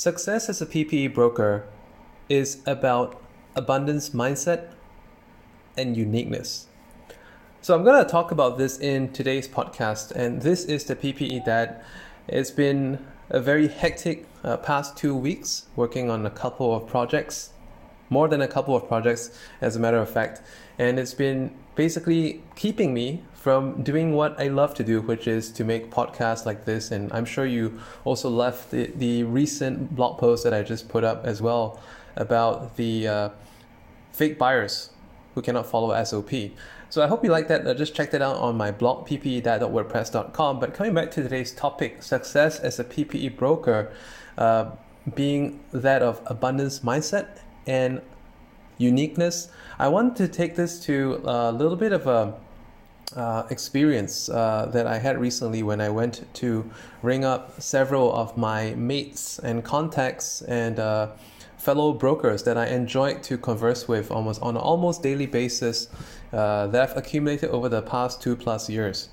Success as a PPE broker is about abundance mindset and uniqueness. So, I'm going to talk about this in today's podcast, and this is the PPE Dad it's been a very hectic uh, past two weeks working on a couple of projects, more than a couple of projects, as a matter of fact, and it's been basically keeping me from doing what I love to do, which is to make podcasts like this. And I'm sure you also left the, the recent blog post that I just put up as well about the uh, fake buyers who cannot follow SOP. So I hope you like that. Uh, just check that out on my blog, ppedad.wordpress.com. But coming back to today's topic, success as a PPE broker, uh, being that of abundance mindset and uniqueness. I want to take this to a little bit of a uh, experience uh, that I had recently when I went to ring up several of my mates and contacts and uh, fellow brokers that I enjoyed to converse with almost on an almost daily basis uh, that I've accumulated over the past two plus years.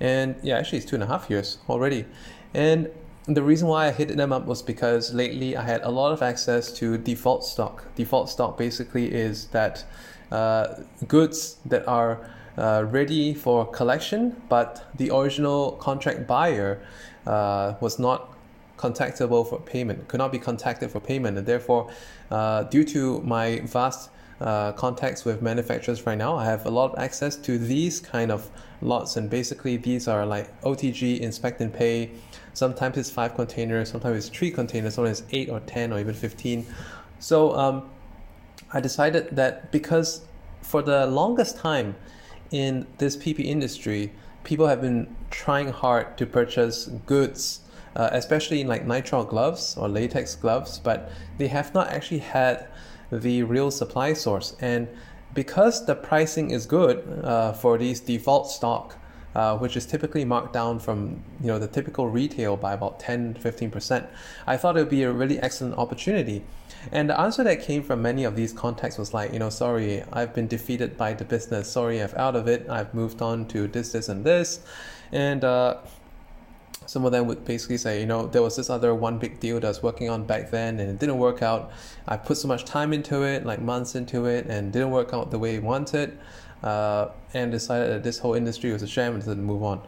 And yeah, actually, it's two and a half years already. And the reason why I hit them up was because lately I had a lot of access to default stock. Default stock basically is that uh, goods that are uh, ready for collection, but the original contract buyer uh, was not contactable for payment, could not be contacted for payment, and therefore, uh, due to my vast uh, contacts with manufacturers right now, I have a lot of access to these kind of lots, and basically these are like OTG, inspect and pay. Sometimes it's five containers, sometimes it's three containers, sometimes it's eight or ten or even fifteen. So um, I decided that because for the longest time in this PP industry, people have been trying hard to purchase goods, uh, especially in like nitrile gloves or latex gloves, but they have not actually had the real supply source. And because the pricing is good uh, for these default stock, uh, which is typically marked down from you know the typical retail by about 10 15%, I thought it would be a really excellent opportunity and the answer that came from many of these contacts was like, you know, sorry, I've been defeated by the business. Sorry, I've out of it. I've moved on to this, this, and this. And uh, some of them would basically say, you know, there was this other one big deal that I was working on back then and it didn't work out. I put so much time into it, like months into it, and didn't work out the way I wanted. Uh, and decided that this whole industry was a sham and to move on.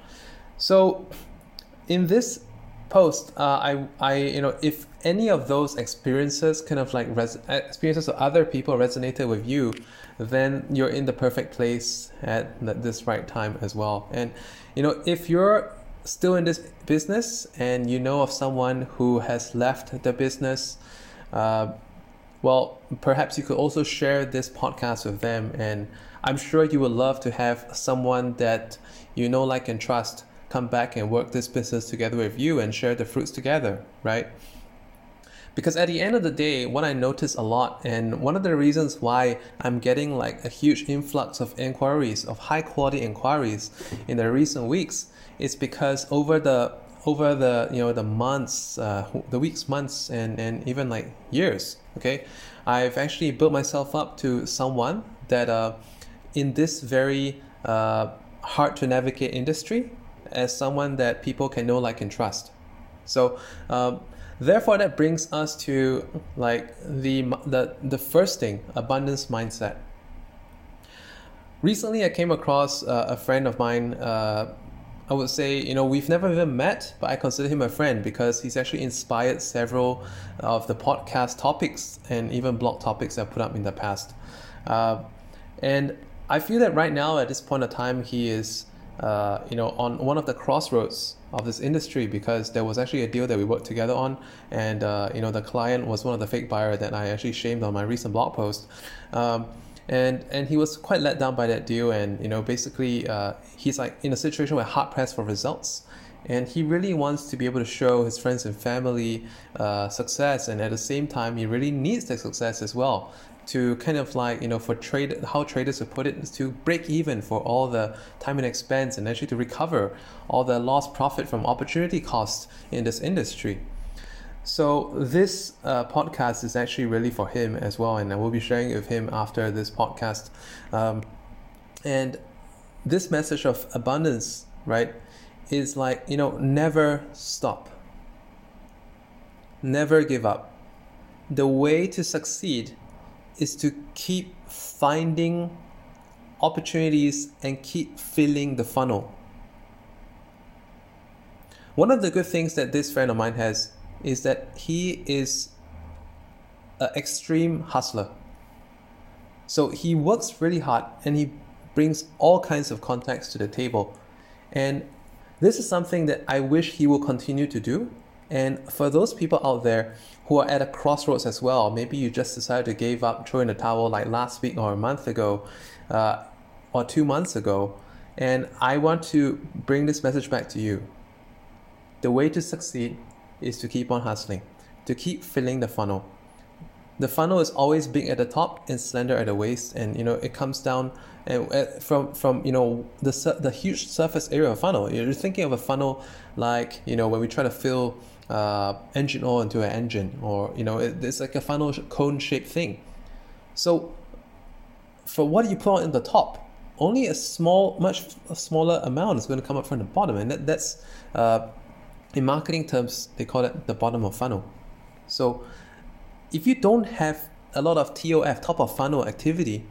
So, in this post, uh, I, I, you know, if any of those experiences kind of like res- experiences of other people resonated with you, then you're in the perfect place at this right time as well. And, you know, if you're still in this business and you know of someone who has left the business, uh, well, perhaps you could also share this podcast with them. And I'm sure you would love to have someone that you know, like, and trust come back and work this business together with you and share the fruits together, right? Because at the end of the day, what I notice a lot, and one of the reasons why I'm getting like a huge influx of inquiries, of high quality inquiries in the recent weeks, is because over the over the you know the months, uh, the weeks, months, and and even like years, okay, I've actually built myself up to someone that uh, in this very uh, hard to navigate industry as someone that people can know, like, and trust. So, um, therefore, that brings us to like the the the first thing, abundance mindset. Recently, I came across uh, a friend of mine. Uh, I would say, you know, we've never even met, but I consider him a friend because he's actually inspired several of the podcast topics and even blog topics I've put up in the past. Uh, and I feel that right now, at this point of time, he is uh, you know, on one of the crossroads of this industry because there was actually a deal that we worked together on, and uh, you know, the client was one of the fake buyer that I actually shamed on my recent blog post. Um, and and he was quite let down by that deal, and you know, basically, uh, he's like in a situation where hard pressed for results and he really wants to be able to show his friends and family uh, success and at the same time he really needs that success as well to kind of like you know for trade how traders would put it is to break even for all the time and expense and actually to recover all the lost profit from opportunity costs in this industry. So this uh, podcast is actually really for him as well and i will be sharing it with him after this podcast. Um, and this message of abundance right is like you know never stop. Never give up. The way to succeed is to keep finding opportunities and keep filling the funnel. One of the good things that this friend of mine has is that he is an extreme hustler. So he works really hard and he brings all kinds of contacts to the table. And this is something that I wish he will continue to do. And for those people out there who are at a crossroads as well, maybe you just decided to give up, throw in the towel like last week or a month ago, uh, or two months ago, and I want to bring this message back to you. The way to succeed is to keep on hustling, to keep filling the funnel. The funnel is always big at the top and slender at the waist, and you know it comes down and uh, from from you know the the huge surface area of funnel. You're thinking of a funnel like you know when we try to fill uh, engine oil into an engine, or you know it, it's like a funnel cone shaped thing. So for what you put in the top, only a small, much smaller amount is going to come up from the bottom, and that, that's uh, in marketing terms they call it the bottom of funnel. So if you don't have a lot of TOF top of funnel activity,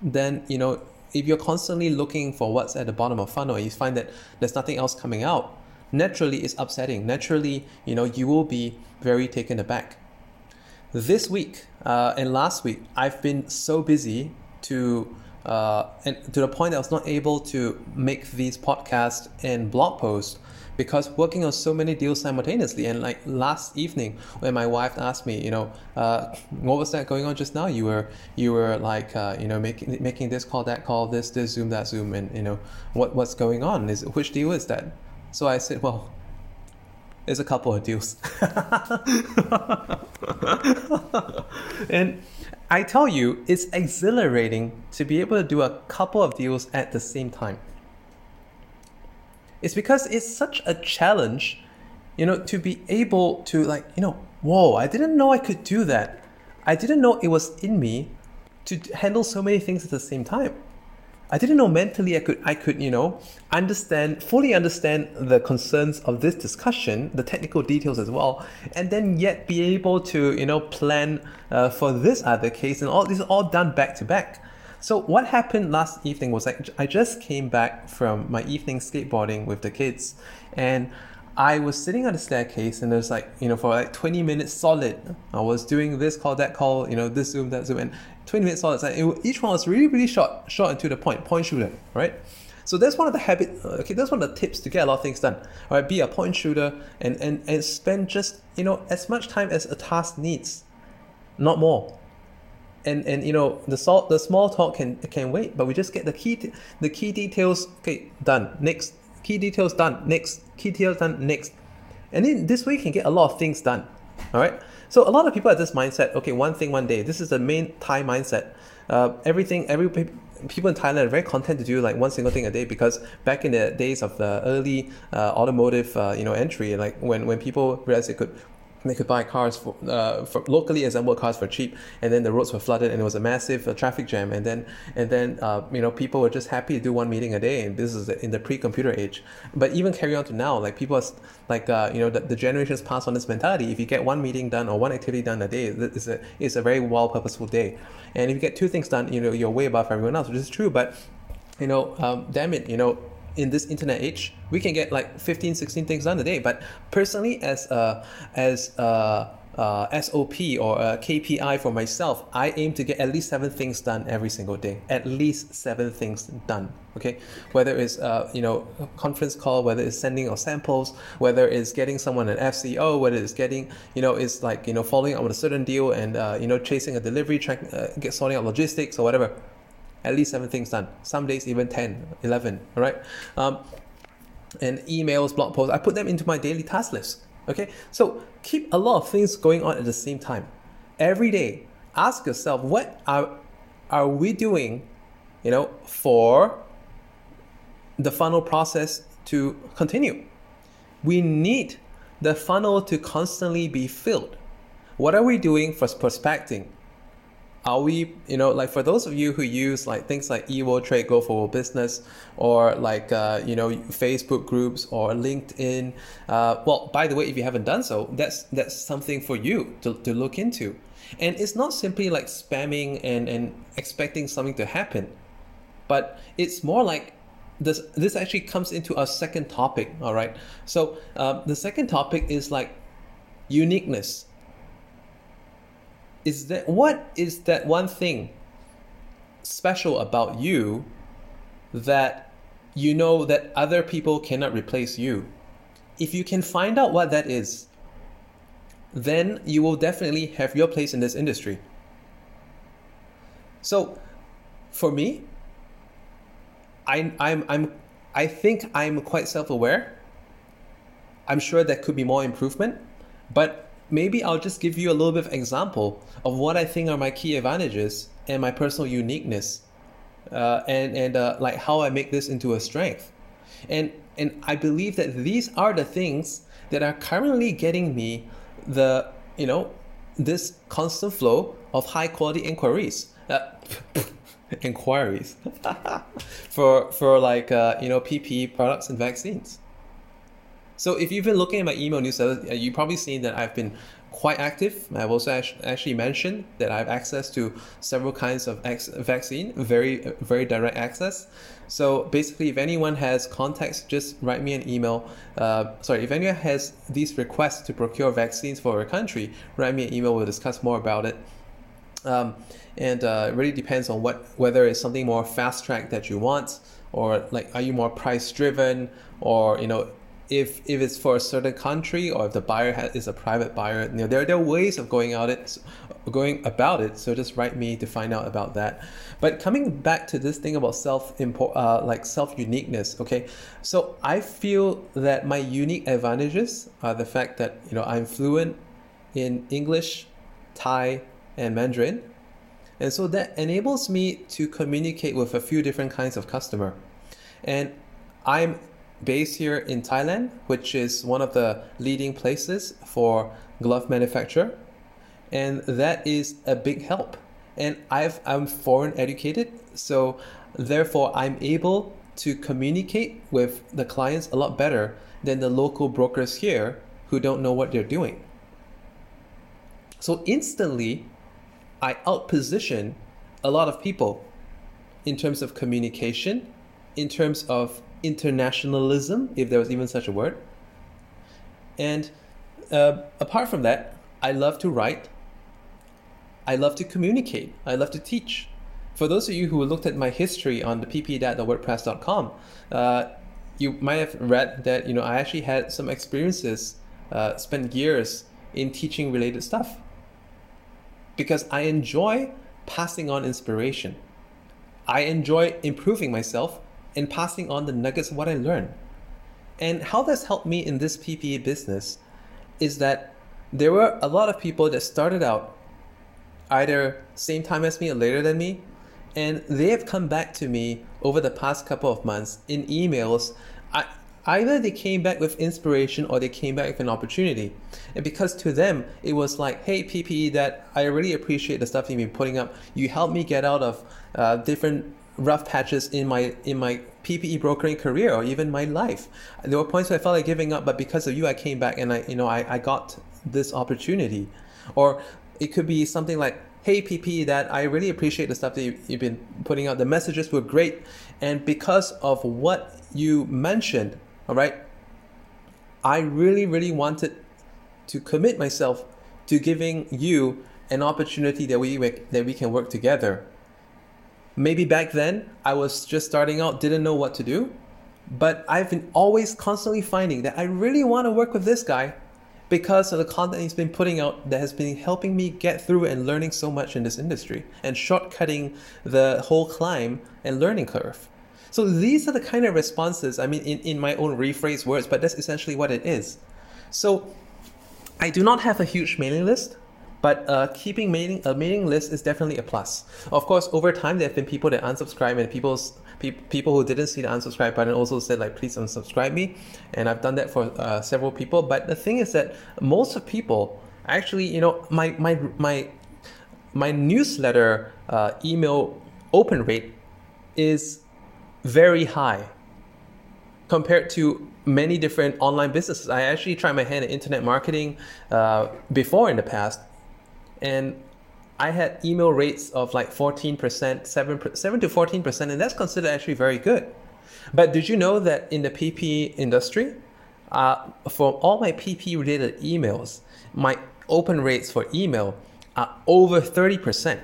then you know if you're constantly looking for what's at the bottom of funnel and you find that there's nothing else coming out, naturally it's upsetting. Naturally, you know you will be very taken aback. This week uh, and last week, I've been so busy to uh, and to the point I was not able to make these podcasts and blog posts because working on so many deals simultaneously. And like last evening, when my wife asked me, you know, uh, what was that going on just now? You were you were like, uh, you know, making making this call, that call, this this Zoom, that Zoom, and you know, what what's going on? Is which deal is that? So I said, well, there's a couple of deals. and I tell you, it's exhilarating to be able to do a couple of deals at the same time. It's because it's such a challenge, you know, to be able to like, you know, whoa, I didn't know I could do that. I didn't know it was in me to handle so many things at the same time. I didn't know mentally I could I could you know understand fully understand the concerns of this discussion, the technical details as well, and then yet be able to you know plan uh, for this other case and all these are all done back to back. So what happened last evening was like I just came back from my evening skateboarding with the kids, and I was sitting on the staircase and there's like, you know, for like 20 minutes solid, I was doing this call, that call, you know, this Zoom, that Zoom, and 20 minutes solid. it, each one was really, really short, short and to the point, point shooter, right? So that's one of the habit. Uh, okay, that's one of the tips to get a lot of things done. All right, be a point shooter and and and spend just you know as much time as a task needs, not more. And and you know the salt the small talk can can wait, but we just get the key the key details. Okay, done. Next key details done. Next key details done. Next, and then this way you can get a lot of things done. All right. So a lot of people have this mindset. Okay, one thing one day. This is the main Thai mindset. Uh, everything, every people in Thailand are very content to do like one single thing a day because back in the days of the early uh, automotive, uh, you know, entry, like when when people realized they could they could buy cars for, uh, for locally assembled cars for cheap, and then the roads were flooded, and it was a massive uh, traffic jam. And then, and then, uh, you know, people were just happy to do one meeting a day. And this is in the pre-computer age. But even carry on to now, like people, are, like uh, you know, the, the generations pass on this mentality. If you get one meeting done or one activity done a day, it's a it's a very well purposeful day. And if you get two things done, you know, you're way above everyone else, which is true. But you know, um, damn it, you know, in this internet age, we can get like 15, 16 things done a day. But personally, as a, as a, uh, SOP or a KPI for myself, I aim to get at least seven things done every single day. At least seven things done. Okay, whether it's uh, you know conference call, whether it's sending of samples, whether it's getting someone an FCO, whether it's getting you know it's like you know following up on a certain deal and uh, you know chasing a delivery, track, uh, get sorting out logistics or whatever at least seven things done. Some days even 10, 11, all right? Um, and emails, blog posts, I put them into my daily task list. Okay, so keep a lot of things going on at the same time. Every day, ask yourself, what are are we doing, you know, for the funnel process to continue? We need the funnel to constantly be filled. What are we doing for prospecting? Are we you know like for those of you who use like things like eWorld Trade Go for Business or like uh, you know Facebook groups or LinkedIn uh, well by the way if you haven't done so that's that's something for you to, to look into. And it's not simply like spamming and and expecting something to happen but it's more like this this actually comes into our second topic all right? So uh, the second topic is like uniqueness is that what is that one thing special about you that you know that other people cannot replace you? If you can find out what that is then you will definitely have your place in this industry. So for me I, I'm, I'm, I think I'm quite self-aware. I'm sure there could be more improvement but maybe I'll just give you a little bit of example of what I think are my key advantages and my personal uniqueness, uh, and and uh, like how I make this into a strength, and and I believe that these are the things that are currently getting me the you know this constant flow of high quality inquiries. Uh, inquiries for for like uh, you know PPE products and vaccines. So if you've been looking at my email newsletter, uh, you've probably seen that I've been quite active. I've also actually mentioned that I have access to several kinds of vaccine, very very direct access. So basically, if anyone has contacts, just write me an email. Uh, sorry, if anyone has these requests to procure vaccines for a country, write me an email. We'll discuss more about it. Um, and uh, it really depends on what whether it's something more fast track that you want, or like are you more price driven, or you know if if it's for a certain country or if the buyer has, is a private buyer, you know, there, there are ways of going out it, going about it. So just write me to find out about that. But coming back to this thing about self import, uh, like self uniqueness. Okay, so I feel that my unique advantages are the fact that you know I'm fluent in English, Thai, and Mandarin, and so that enables me to communicate with a few different kinds of customer, and I'm based here in Thailand, which is one of the leading places for glove manufacture. And that is a big help. And I've, I'm foreign educated, so therefore I'm able to communicate with the clients a lot better than the local brokers here who don't know what they're doing. So instantly, I outposition a lot of people in terms of communication, in terms of internationalism, if there was even such a word. And uh, apart from that, I love to write. I love to communicate. I love to teach. For those of you who looked at my history on the ppedad.wordpress.com, uh, you might have read that you know I actually had some experiences, uh, spent years in teaching related stuff. Because I enjoy passing on inspiration. I enjoy improving myself and passing on the nuggets of what I learned. And how that's helped me in this PPE business is that there were a lot of people that started out either same time as me or later than me, and they have come back to me over the past couple of months in emails. I, either they came back with inspiration or they came back with an opportunity. And because to them, it was like, hey, PPE Dad, I really appreciate the stuff you've been putting up. You helped me get out of uh, different rough patches in my in my PPE brokering career or even my life. There were points where I felt like giving up, but because of you, I came back and I you know I, I got this opportunity. Or it could be something like, hey PPE Dad, I really appreciate the stuff that you, you've been putting out. The messages were great, and because of what you mentioned, all right, I really really wanted to commit myself to giving you an opportunity that we that we can work together Maybe back then I was just starting out, didn't know what to do, but I've been always constantly finding that I really want to work with this guy because of the content he's been putting out that has been helping me get through and learning so much in this industry and shortcutting the whole climb and learning curve. So these are the kind of responses, I mean, in, in my own rephrase words, but that's essentially what it is. So I do not have a huge mailing list. But uh, keeping mailing a mailing list is definitely a plus. Of course, over time there have been people that unsubscribe and people's pe- people who didn't see the unsubscribe button also said like please unsubscribe me, and I've done that for uh, several people. But the thing is that most of people actually, you know, my my my my newsletter uh, email open rate is very high compared to many different online businesses. I actually tried my hand at internet marketing uh, before in the past, and I had email rates of like 14%, 7, 7 to 14%, and that's considered actually very good. But did you know that in the PP industry, uh, for all my PP related emails, my open rates for email are over 30%.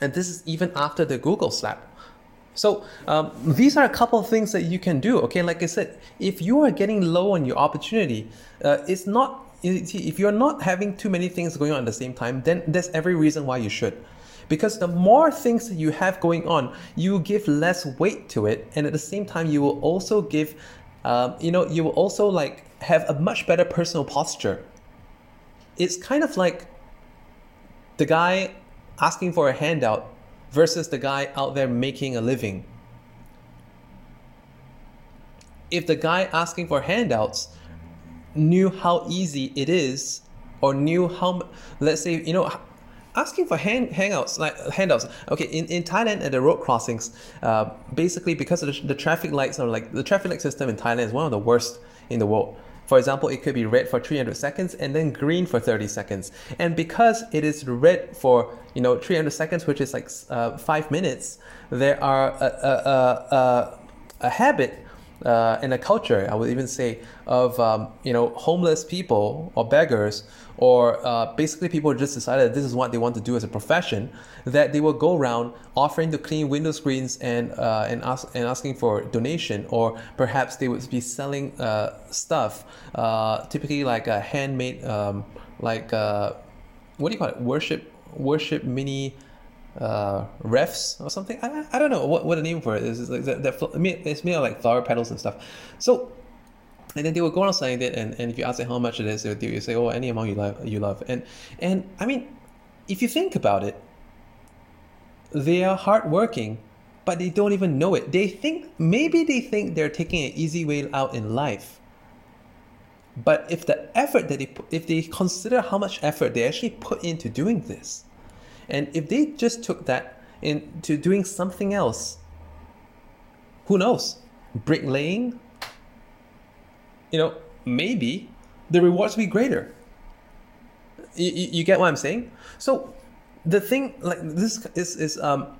And this is even after the Google slap. So um, these are a couple of things that you can do. Okay, like I said, if you are getting low on your opportunity, uh, it's not if you're not having too many things going on at the same time, then there's every reason why you should. Because the more things you have going on, you give less weight to it, and at the same time, you will also give, um, you know, you will also like have a much better personal posture. It's kind of like the guy asking for a handout versus the guy out there making a living. If the guy asking for handouts knew how easy it is, or knew how, let's say, you know, asking for hand, hangouts like handouts okay in, in thailand at the road crossings uh, basically because of the, the traffic lights are like the traffic light system in thailand is one of the worst in the world for example, it could be red for 300 seconds and then green for 30 seconds. And because it is red for you know 300 seconds, which is like uh, five minutes, there are a, a, a, a habit uh, and a culture, I would even say, of um, you know homeless people or beggars or uh, basically people just decided this is what they want to do as a profession, that they will go around offering to clean window screens and uh, and ask and asking for donation, or perhaps they would be selling uh, stuff, uh, typically like a handmade, um, like uh, what do you call it, worship worship mini uh, refs or something. I, I don't know what, what the name for it is. It's like that, that it's made of like flower petals and stuff. So, and then they will go on selling it, and, and if you ask them how much it is, they'll, you say, oh, any amount you love, you love. And and I mean, if you think about it, they are hardworking, but they don't even know it. They think maybe they think they're taking an easy way out in life. But if the effort that they put, if they consider how much effort they actually put into doing this, and if they just took that into doing something else, who knows? Bricklaying, you know, maybe the rewards will be greater. You, you, you get what I'm saying? So the thing like this is is um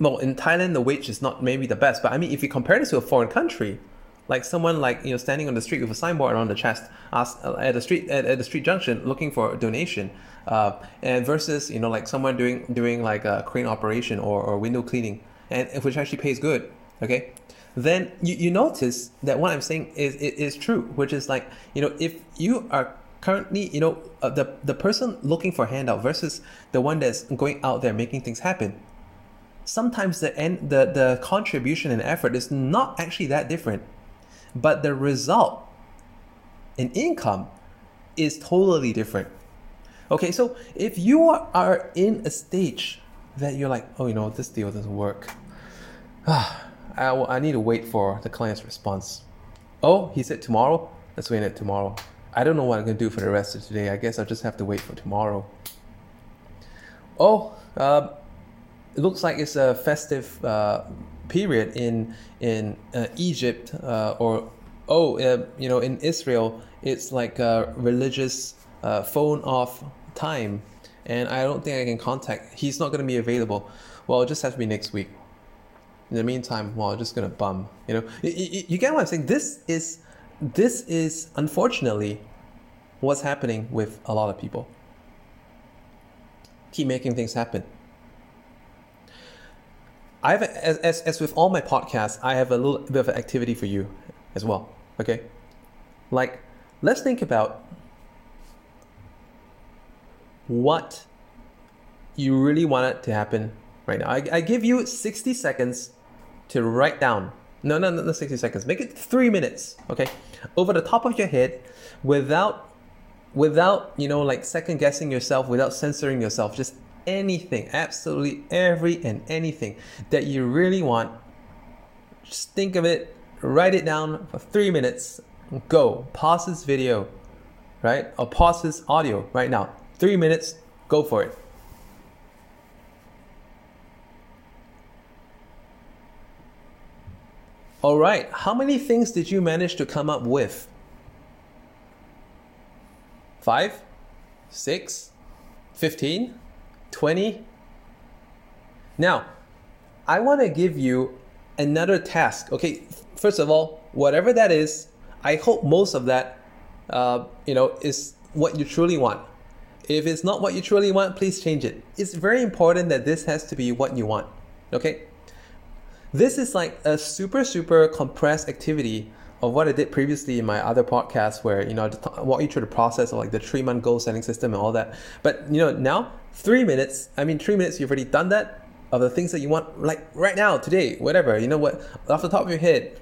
well in Thailand the wage is not maybe the best, but I mean if you compare this to a foreign country, like someone like you know standing on the street with a signboard around the chest ask, uh, at the street at, at the street junction looking for a donation uh, and versus you know like someone doing doing like a crane operation or, or window cleaning and which actually pays good okay? Then you, you notice that what i'm saying is is true which is like you know if you are currently you know uh, the the person looking for handout versus the one that's going out there making things happen sometimes the end the the contribution and effort is not actually that different but the result in income is totally different. Okay, so if you are in a stage that you're like, oh, you know, this deal doesn't work, ah, I, need to wait for the client's response. Oh, he said tomorrow? Let's wait it tomorrow. I don't know what I'm gonna do for the rest of today. I guess I'll just have to wait for tomorrow. Oh, uh, it looks like it's a festive uh, period in in uh, Egypt uh, or oh uh, you know in Israel it's like a religious uh, phone off time. And I don't think I can contact he's not going to be available. Well it just has to be next week. In the meantime well I'm just going to bum you know? You, you, you get what I'm saying? This is this is unfortunately what's happening with a lot of people. Keep making things happen I have as, as, as with all my podcasts, I have a little bit of an activity for you as well. Okay, like let's think about what you really want it to happen right now. I, I give you 60 seconds to write down. No, no, no, no, 60 seconds. Make it three minutes. Okay, over the top of your head, without, without you know, like second guessing yourself, without censoring yourself. Just anything, absolutely every and anything that you really want. Just think of it, write it down for three minutes, go. Pause this video, right? Or pause this audio right now. Three minutes, go for it. All right, how many things did you manage to come up with? Five? Six? Fifteen? 20. Now, I want to give you another task. Okay, first of all, whatever that is, I hope most of that, uh, you know, is what you truly want. If it's not what you truly want, please change it. It's very important that this has to be what you want. Okay? This is like a super, super compressed activity of what I did previously in my other podcast where, you know, I walk you through the process of like the three month goal setting system and all that. But, you know, now three minutes, I mean, three minutes, you've already done that of the things that you want, like right now, today, whatever, you know what, off the top of your head.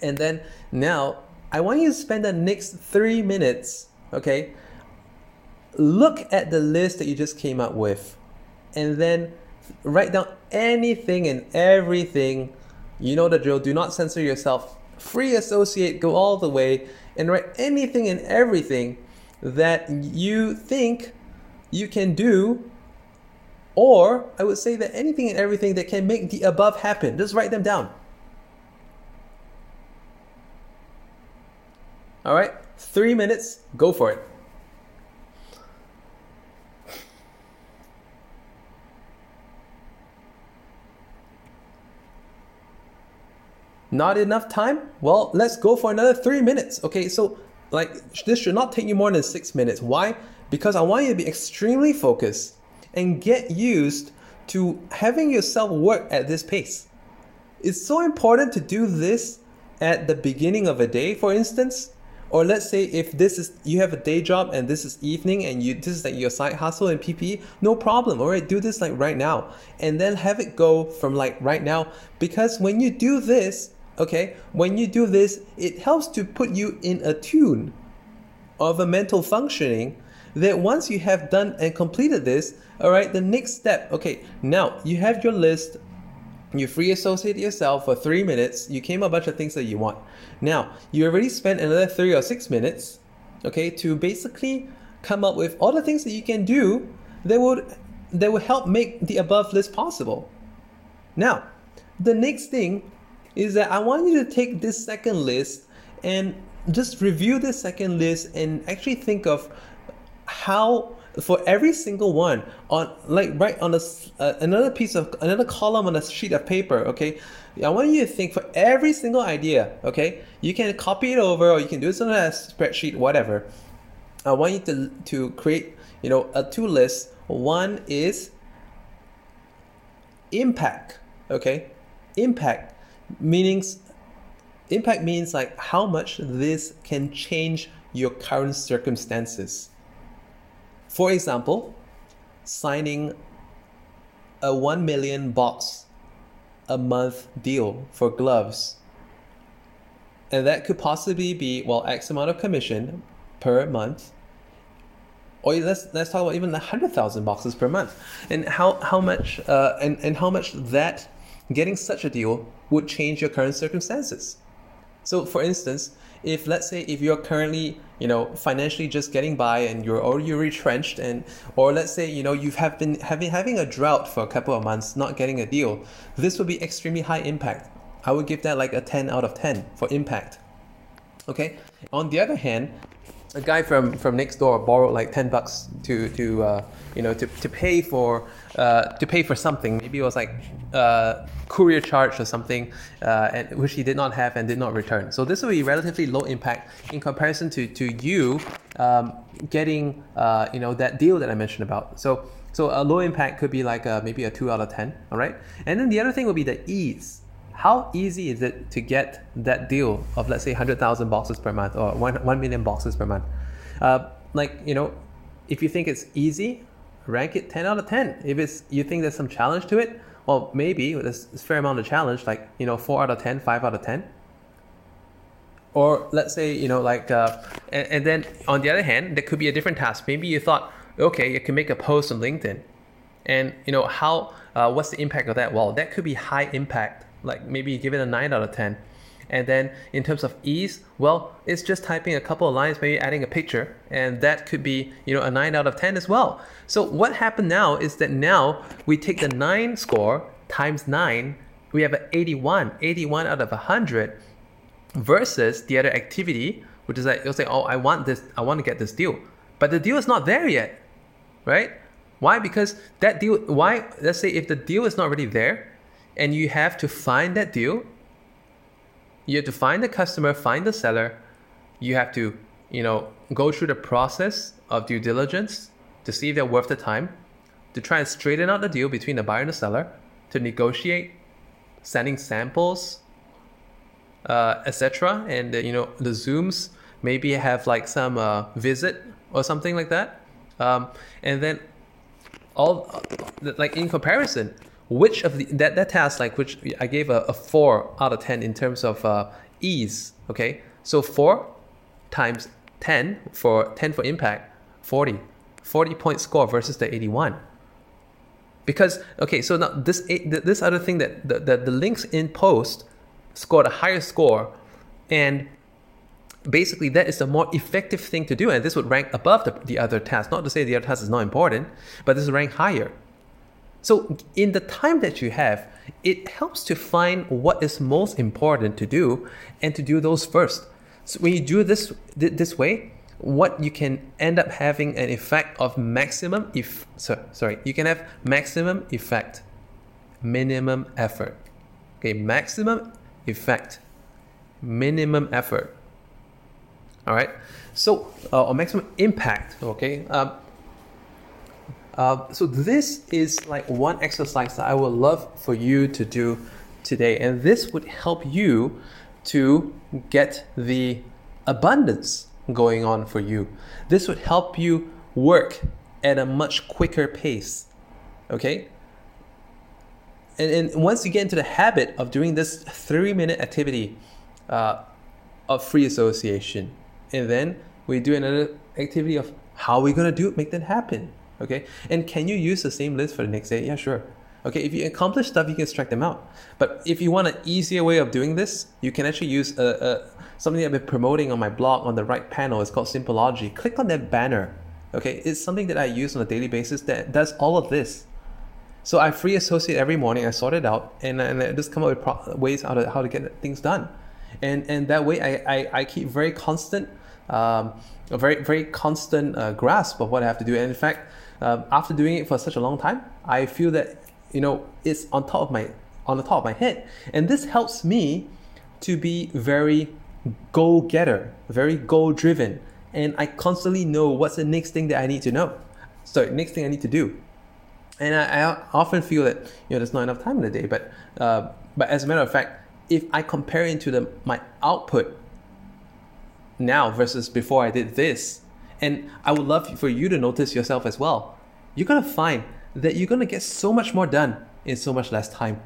And then now I want you to spend the next three minutes, okay, look at the list that you just came up with and then write down anything and everything. You know the drill. Do not censor yourself. Free associate, go all the way and write anything and everything that you think you can do. Or I would say that anything and everything that can make the above happen. Just write them down. All right, three minutes, go for it. Not enough time? Well, let's go for another three minutes. Okay, so like this should not take you more than six minutes. Why? Because I want you to be extremely focused and get used to having yourself work at this pace. It's so important to do this at the beginning of a day, for instance, or let's say if this is you have a day job and this is evening and you this is like your side hustle and PP, no problem. All right, do this like right now, and then have it go from like right now because when you do this, okay, when you do this, it helps to put you in a tune of a mental functioning that once you have done and completed this, all right, the next step, okay, now you have your list you free associate yourself for three minutes. You came a bunch of things that you want. Now, you already spent another three or six minutes, okay, to basically come up with all the things that you can do that would that would help make the above list possible. Now, the next thing is that I want you to take this second list and just review this second list and actually think of how for every single one on like right on a, uh, another piece of another column on a sheet of paper okay? I want you to think for every single idea okay? You can copy it over or you can do it on a spreadsheet whatever. I want you to to create you know a two list. One is impact okay? Impact meanings impact means like how much this can change your current circumstances for example, signing a 1 million box a month deal for gloves. And that could possibly be, well, X amount of commission per month. Or let's, let's talk about even the 100,000 boxes per month. And how, how much, uh, and, and how much that getting such a deal would change your current circumstances. So for instance, if let's say if you're currently you know financially just getting by and you're already retrenched and or let's say you know you have been having having a drought for a couple of months not getting a deal this would be extremely high impact. I would give that like a 10 out of 10 for impact. Okay? On the other hand a guy from from next door borrowed like 10 bucks to to uh, you know to, to pay for uh, to pay for something. Maybe it was like uh, courier charge or something uh, and which he did not have and did not return. So this will be relatively low impact in comparison to to you um, getting uh, you know that deal that I mentioned about. So so a low impact could be like a, maybe a 2 out of 10 all right? And then the other thing would be the ease. How easy is it to get that deal of let's say 100,000 boxes per month or 1, 1 million boxes per month? Uh, like, you know, if you think it's easy, rank it 10 out of 10. If it's you think there's some challenge to it, well, maybe there's a fair amount of challenge, like, you know, 4 out of 10, 5 out of 10. Or let's say, you know, like, uh, and, and then on the other hand, there could be a different task. Maybe you thought, okay, you can make a post on LinkedIn. And, you know, how, uh, what's the impact of that? Well, that could be high impact like maybe give it a 9 out of 10. And then in terms of ease, well, it's just typing a couple of lines, maybe adding a picture, and that could be, you know, a 9 out of 10 as well. So what happened now is that now we take the 9 score times 9 we have an 81, 81 out of 100 versus the other activity, which is like you'll say, oh, I want this, I want to get this deal, but the deal is not there yet, right? Why? Because that deal, why? Let's say if the deal is not already there, and you have to find that deal, you have to find the customer, find the seller, you have to, you know, go through the process of due diligence to see if they're worth the time, to try and straighten out the deal between the buyer and the seller, to negotiate, sending samples, uh, etc. And uh, you know the zooms maybe have like some uh, visit or something like that, um, and then all like in comparison, which of the that, that task like which I gave a, a four out of ten in terms of uh, ease. Okay, so four times ten for ten for impact, 40. 40 point score versus the 81 because okay so now this this other thing that the, the, the LinkedIn post scored a higher score and basically that is the more effective thing to do and this would rank above the, the other task not to say the other task is not important but this is rank higher so in the time that you have it helps to find what is most important to do and to do those first. So when you do this this way what you can end up having an effect of maximum if so, sorry you can have maximum effect minimum effort. Okay maximum effect minimum effort. All right? So uh, or maximum impact okay? Um, uh, so this is like one exercise that I would love for you to do today and this would help you to get the abundance going on for you. This would help you work at a much quicker pace. Okay? And, and once you get into the habit of doing this three minute activity uh, of free association, and then we do another activity of how are we going to do it, make that happen. Okay? And can you use the same list for the next day? Yeah, sure. Okay, if you accomplish stuff, you can strike them out. But if you want an easier way of doing this, you can actually use a, a something I've been promoting on my blog on the right panel. It's called Simpleology. Click on that banner. Okay, it's something that I use on a daily basis that does all of this. So I free associate every morning. I sort it out and, and I just come up with pro- ways how to how to get things done, and and that way I I, I keep very constant, um, a very very constant uh, grasp of what I have to do. And in fact, uh, after doing it for such a long time, I feel that you know it's on top of my on the top of my head, and this helps me to be very goal getter, very goal driven, and I constantly know what's the next thing that I need to know. So next thing I need to do, and I, I often feel that you know there's not enough time in the day. But uh, but as a matter of fact, if I compare it to the my output now versus before I did this, and I would love for you to notice yourself as well. You're gonna find that you're gonna get so much more done in so much less time.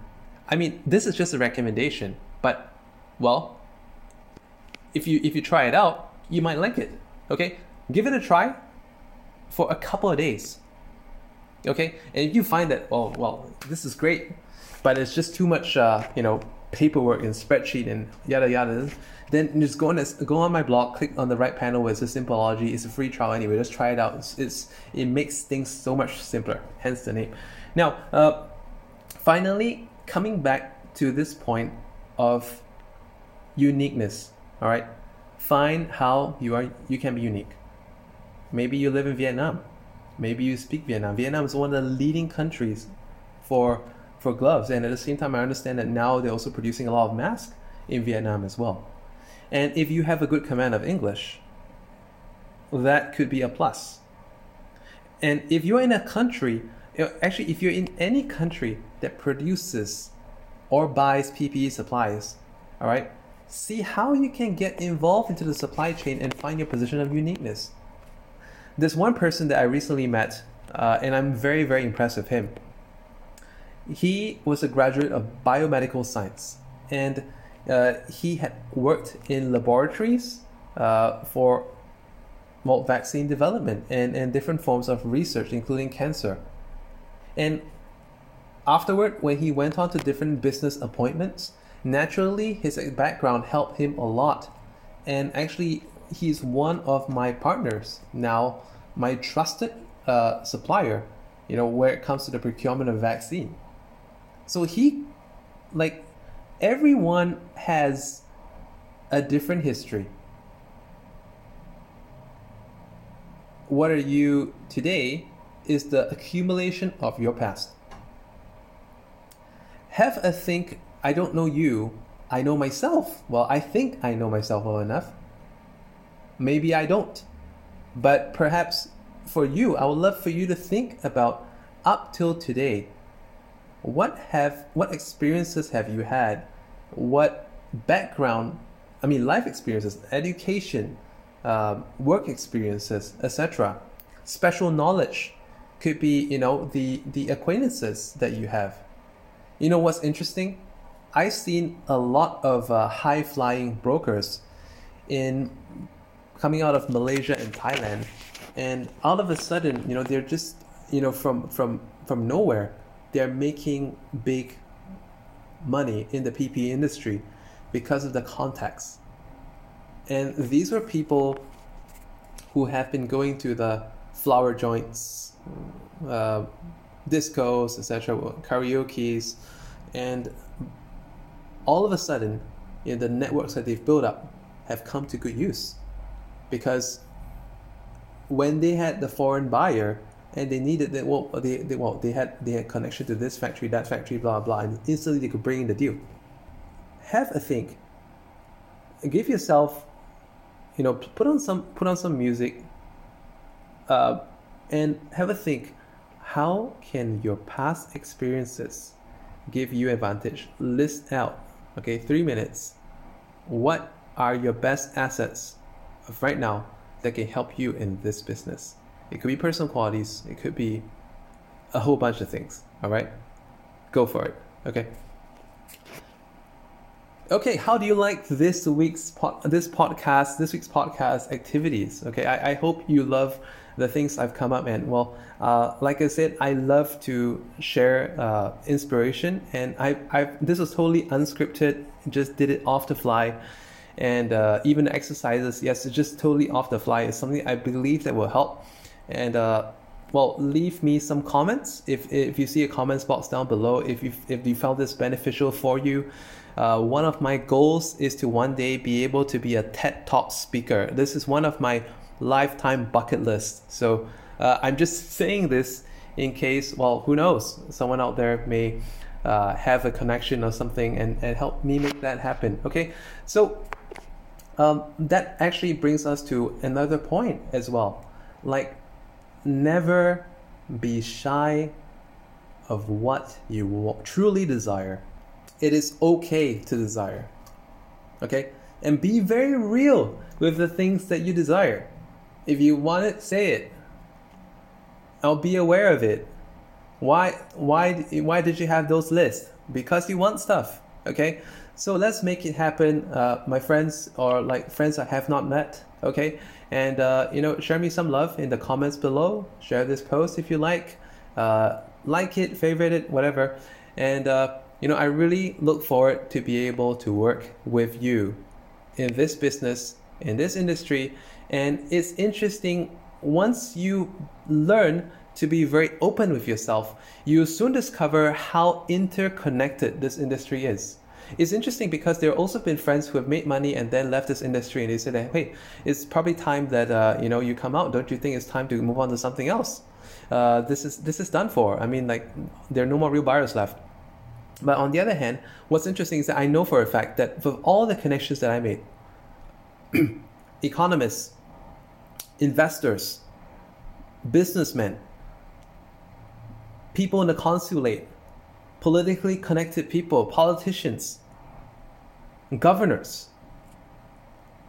I mean, this is just a recommendation, but well, if you if you try it out, you might like it. Okay, give it a try for a couple of days. Okay, and if you find that oh well this is great, but it's just too much uh, you know paperwork and spreadsheet and yada yada, then just go on go on my blog, click on the right panel where it says Simpleology. It's a free trial anyway. Just try it out. It's, it's it makes things so much simpler. Hence the name. Now, uh, finally, coming back to this point of uniqueness all right, find how you are you can be unique. Maybe you live in Vietnam. Maybe you speak Vietnam. Vietnam is one of the leading countries for for gloves, and at the same time, I understand that now they're also producing a lot of masks in Vietnam as well. And if you have a good command of English, that could be a plus. And if you're in a country, actually, if you're in any country that produces or buys PPE supplies, all right, see how you can get involved into the supply chain and find your position of uniqueness. There's one person that I recently met, uh, and I'm very, very impressed with him. He was a graduate of biomedical science, and uh, he had worked in laboratories uh, for well, vaccine development and, and different forms of research, including cancer. And afterward, when he went on to different business appointments, naturally his background helped him a lot and actually he's one of my partners now my trusted uh, supplier you know where it comes to the procurement of vaccine so he like everyone has a different history. What are you today is the accumulation of your past. Have a think, I don't know you, I know myself. Well, I think I know myself well enough. Maybe I don't. But perhaps for you, I would love for you to think about up till today. What have what experiences have you had? What background, I mean life experiences, education, uh, work experiences, etc. Special knowledge could be, you know, the the acquaintances that you have. You know what's interesting? I've seen a lot of uh, high flying brokers in coming out of Malaysia and Thailand, and all of a sudden, you know, they're just, you know, from from from nowhere, they're making big money in the PPE industry because of the contacts. And these were people who have been going to the flower joints, uh, discos, etc., karaoke's, and all of a sudden, you know, the networks that they've built up have come to good use because when they had the foreign buyer and they needed that well they, they well they had they had connection to this factory that factory blah blah and instantly they could bring in the deal. Have a think. Give yourself you know put on some put on some music uh, and have a think. How can your past experiences give you advantage? List out okay three minutes. What are your best assets of right now that can help you in this business it could be personal qualities. It could be a whole bunch of things. All right? Go for it. Okay? Okay how do you like this week's pod, this podcast this week's podcast activities? Okay I, I hope you love the things I've come up and well, uh, like I said, I love to share uh, inspiration, and I, I this was totally unscripted, just did it off the fly, and uh, even exercises, yes, it's just totally off the fly. It's something I believe that will help, and uh, well, leave me some comments if if you see a comments box down below. If you if you found this beneficial for you. Uh, one of my goals is to one day be able to be a TED Talk speaker. This is one of my lifetime bucket list. So uh, I'm just saying this in case, well, who knows? Someone out there may uh, have a connection or something and, and help me make that happen. Okay, so um, that actually brings us to another point as well. Like, never be shy of what you truly desire. It is okay to desire. Okay? And be very real with the things that you desire. If you want it, say it. I'll be aware of it. Why why why did you have those lists? Because you want stuff. Okay? So let's make it happen, uh, my friends or like friends I have not met. Okay? And uh, you know, share me some love in the comments below. Share this post if you like. Uh, like it, favorite it, whatever. And uh, you know, I really look forward to be able to work with you in this business, in this industry, and it's interesting once you learn to be very open with yourself, you'll soon discover how interconnected this industry is. It's interesting because there have also been friends who have made money and then left this industry, and they said, "Hey, it's probably time that uh, you know you come out. Don't you think it's time to move on to something else? Uh, this is this is done for. I mean, like there are no more real buyers left." But on the other hand, what's interesting is that I know for a fact that with all the connections that I made, economists, investors, businessmen, people in the consulate, politically connected people, politicians, governors,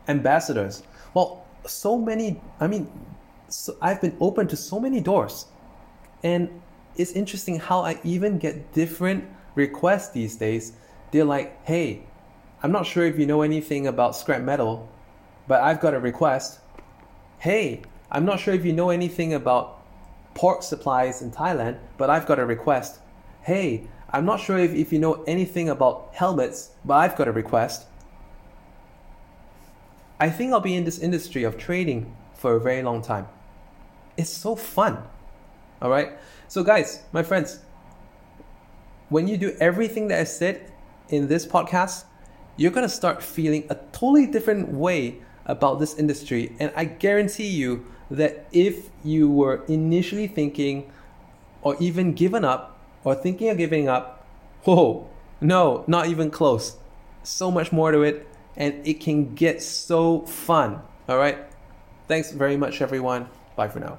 ambassadors. Well, so many, I mean, so I've been open to so many doors. And it's interesting how I even get different requests these days. They're like, hey, I'm not sure if you know anything about scrap metal, but I've got a request hey, I'm not sure if you know anything about pork supplies in Thailand, but I've got a request. Hey, I'm not sure if, if you know anything about helmets, but I've got a request. I think I'll be in this industry of trading for a very long time. It's so fun. All right? So, guys, my friends, when you do everything that I said, in this podcast, you're going to start feeling a totally different way about this industry. And I guarantee you that if you were initially thinking or even given up or thinking of giving up, whoa, no, not even close. So much more to it, and it can get so fun. All right. Thanks very much, everyone. Bye for now.